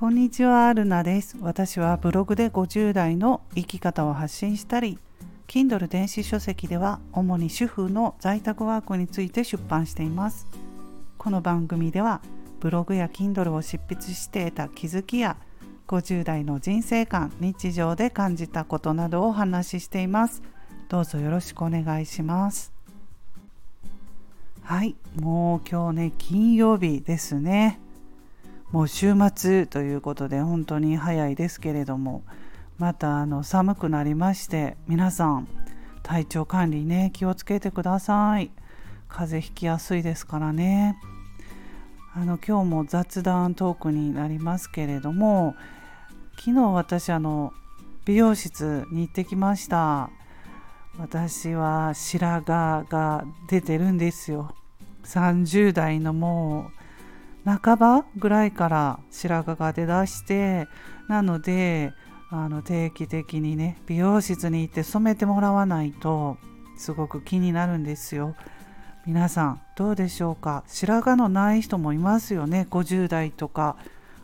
こんにちは、アルナです。私はブログで50代の生き方を発信したり、Kindle 電子書籍では主に主婦の在宅ワークについて出版しています。この番組ではブログや Kindle を執筆して得た気づきや50代の人生観、日常で感じたことなどをお話ししています。どうぞよろしくお願いします。はい、もう今日ね、金曜日ですね。もう週末ということで本当に早いですけれどもまたあの寒くなりまして皆さん体調管理ね気をつけてください。風邪ひきやすいですからね。あの今日も雑談トークになりますけれども昨日私あの美容室に行ってきました。私は白髪が出てるんですよ。30代のもう半ばぐらいから白髪が出だしてなのであの定期的にね美容室に行って染めてもらわないとすごく気になるんですよ。皆さんどうでしょうか？白髪のない人もいますよね。50代とか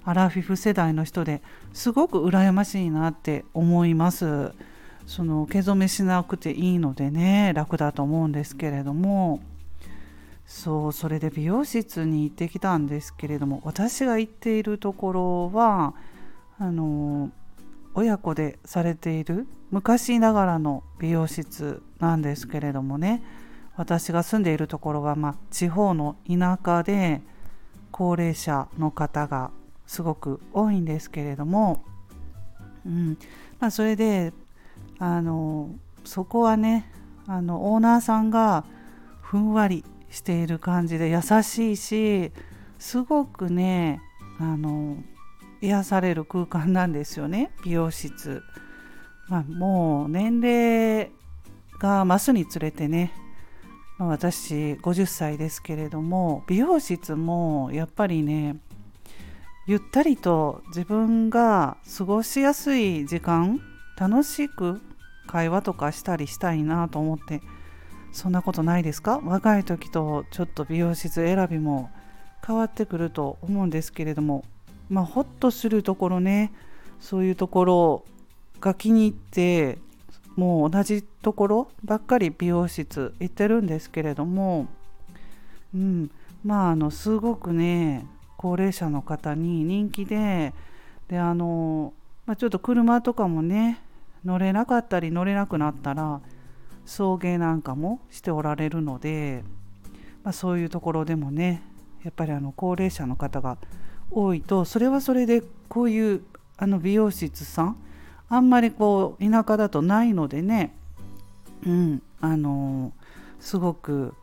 アラフィフ世代の人で。すごく羨ましいなって思います。その毛染めしなくていいのでね楽だと思うんですけれども。そうそれで美容室に行ってきたんですけれども私が行っているところはあの親子でされている昔ながらの美容室なんですけれどもね。私が住んでいるところは、まあ、地方の田舎で高齢者の方がすごく多いんですけれども、うん。まあ、それであのそこはねあのオーナーさんがふんわりしている感じで優しいしすごくねあの癒される空間なんですよね美容室、まあ、もう年齢が増すにつれてね、まあ、私50歳ですけれども美容室もやっぱりねゆったりと自分が過ごしやすい時間楽しく会話とかしたりしたいなと思ってそんなことないですか？若い時とちょっと美容室選びも変わってくると思うんですけれども。まあホッとするところね。そういうところが気に入ってもう同じところばっかり美容室行ってるんですけれども、うん、まああのすごくね高齢者の方に人気で。であの、まあ、ちょっと車とかもね乗れなかったり乗れなくなったら送迎なんかもしておられるので、まあ、そういうところでもねやっぱりあの高齢者の方が多いとそれはそれでこういうあの美容室さんあんまりこう田舎だとないのでねうんあのすごく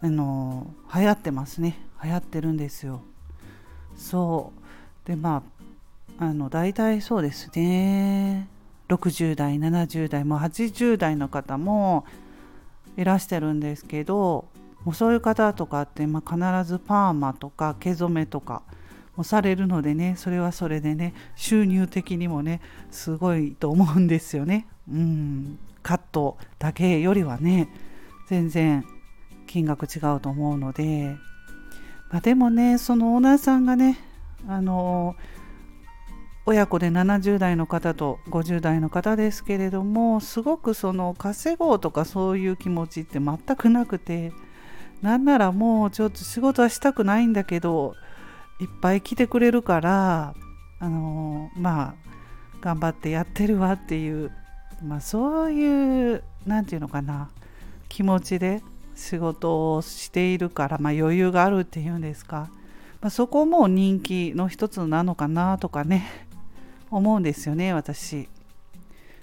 あの流行ってますね。流行ってるんですよ。そう。でまああの大体そうですね。60代70代も80代の方もいらしてるんですけどもうそういう方とかって、まあ、必ずパーマとか毛染めとかもされるのでねそれはそれでね収入的にもねすごいと思うんですよね。うんカットだけよりはね全然金額違うと思うので、まあ、でもねそのオーナーさんがねあのー親子で70代の方と50代の方ですけれどもすごくその稼ごうとかそういう気持ちって全くなくてなんならもうちょっと仕事はしたくないんだけどいっぱい来てくれるからあのまあ頑張ってやってるわっていう、まあ、そういう何て言うのかな気持ちで仕事をしているから、まあ、余裕があるっていうんですか、そこも人気の一つなのかなとかね。思うんですよね私。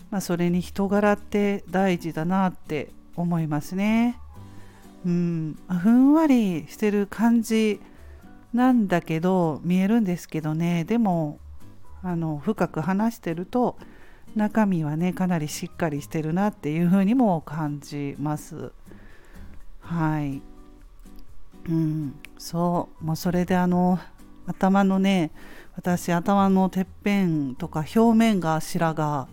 まあ、それに人柄って大事だなって思いますね。うん、ふんわりしてる感じなんだけど見えるんですけどねでもあの深く話してると中身はねかなりしっかりしてるなっていうふうにも感じます。はい。うん、そうもうそれであの頭のね私頭のてっぺんとか表面が白髪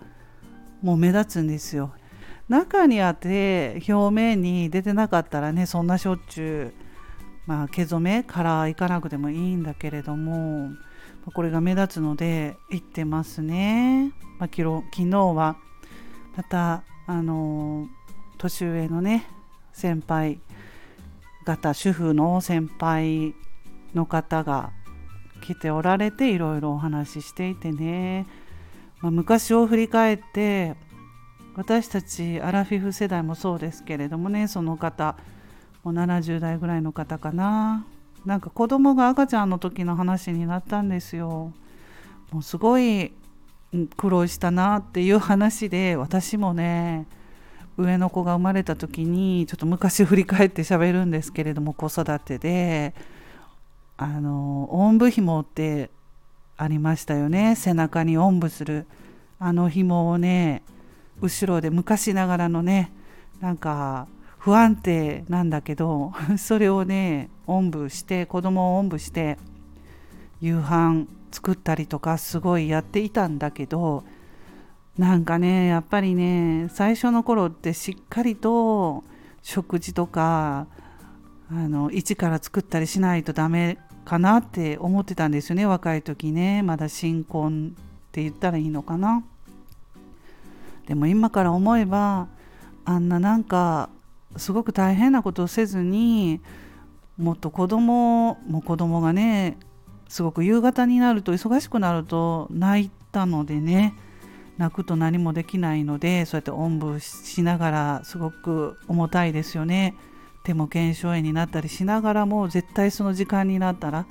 もう目立つんですよ中にあって表面に出てなかったらねそんなしょっちゅう、まあ、毛染めからいかなくてもいいんだけれどもこれが目立つので行ってますね。まあ、昨日昨日はまたあの年上のね先輩方主婦の先輩の方が来ておられていろいろお話ししていてね、まあ、昔を振り返って私たちアラフィフ世代もそうですけれどもね。その方もう70代ぐらいの方かな。なんか子供が赤ちゃんの時の話になったんですよ。もうすごい苦労したなっていう話で私もね上の子が生まれた時にちょっと昔振り返って喋るんですけれども子育てで。あのおんぶ紐ってありましたよね。背中におんぶする。あの紐をね後ろで昔ながらのねなんか不安定なんだけど それをねおんぶして子供をおんぶして夕飯作ったりとかすごいやっていたんだけどなんかねやっぱりね最初の頃ってしっかりと食事とかあの一から作ったりしないとダメかなって思ってたんですよね若い時ね。まだ新婚って言ったらいいのかな。でも今から思えばあんななんかすごく大変なことをせずにもっと子供も子供がねすごく夕方になると忙しくなると泣いたのでね泣くと何もできないのでそうやっておんぶしながらすごく重たいですよね。手も腱鞘炎になったりしながらも絶対その時間になったら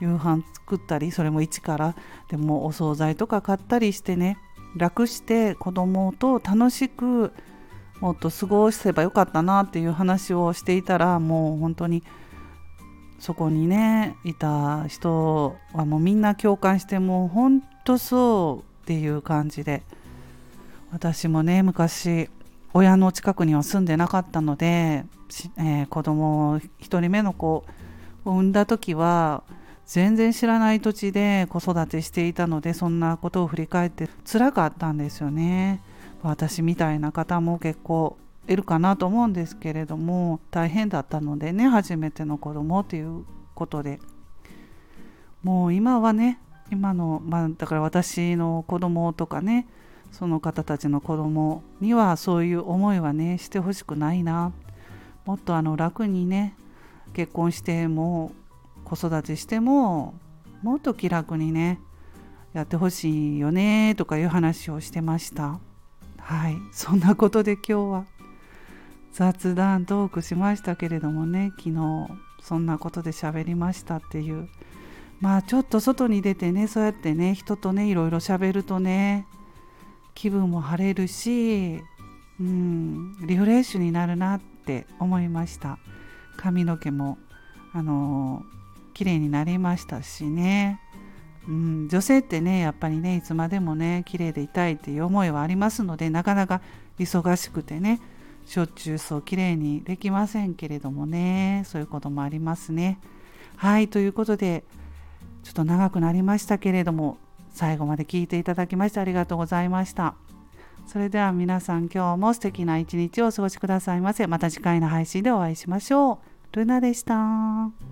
夕飯作ったりそれも一からでもお惣菜とか買ったりしてね。楽して子供と楽しくもっと過ごせばよかったなっていう話をしていたらもう本当にそこにねいた人はもうみんな共感してもう本当そうっていう感じで。私もね昔親の近くには住んでなかったので、えー、子供1人目の子を産んだ時は全然知らない土地で子育てしていたのでそんなことを振り返って辛かったんですよね。私みたいな方も結構いるかなと思うんですけれども大変だったのでね初めての子供ということで。もう今はね今の、まあ、だから私の子供とかねその方たちの子供にはそういう思いはねしてほしくないな。もっとあの楽にね結婚しても子育てしてももっと気楽にねやってほしいよねとかいう話をしてました。はい。そんなことで今日は。雑談トークしましたけれどもね昨日そんなことで喋りましたっていう。まあちょっと外に出てねそうやってね人とねいろいろ喋るとね気分も晴れるしうんリフレッシュになるなって思いました。髪の毛もあの綺麗になりましたしね。うん女性ってねやっぱりねいつまでもね綺麗でいたいっていう思いはありますのでなかなか忙しくてねしょっちゅうそう綺麗にできませんけれどもねそういうこともありますね。はいということでちょっと長くなりましたけれども最後まで聞いていただきましてありがとうございました。それでは皆さん今日も素敵な一日をお過ごしくださいませ。また次回の配信でお会いしましょう。ルナでした。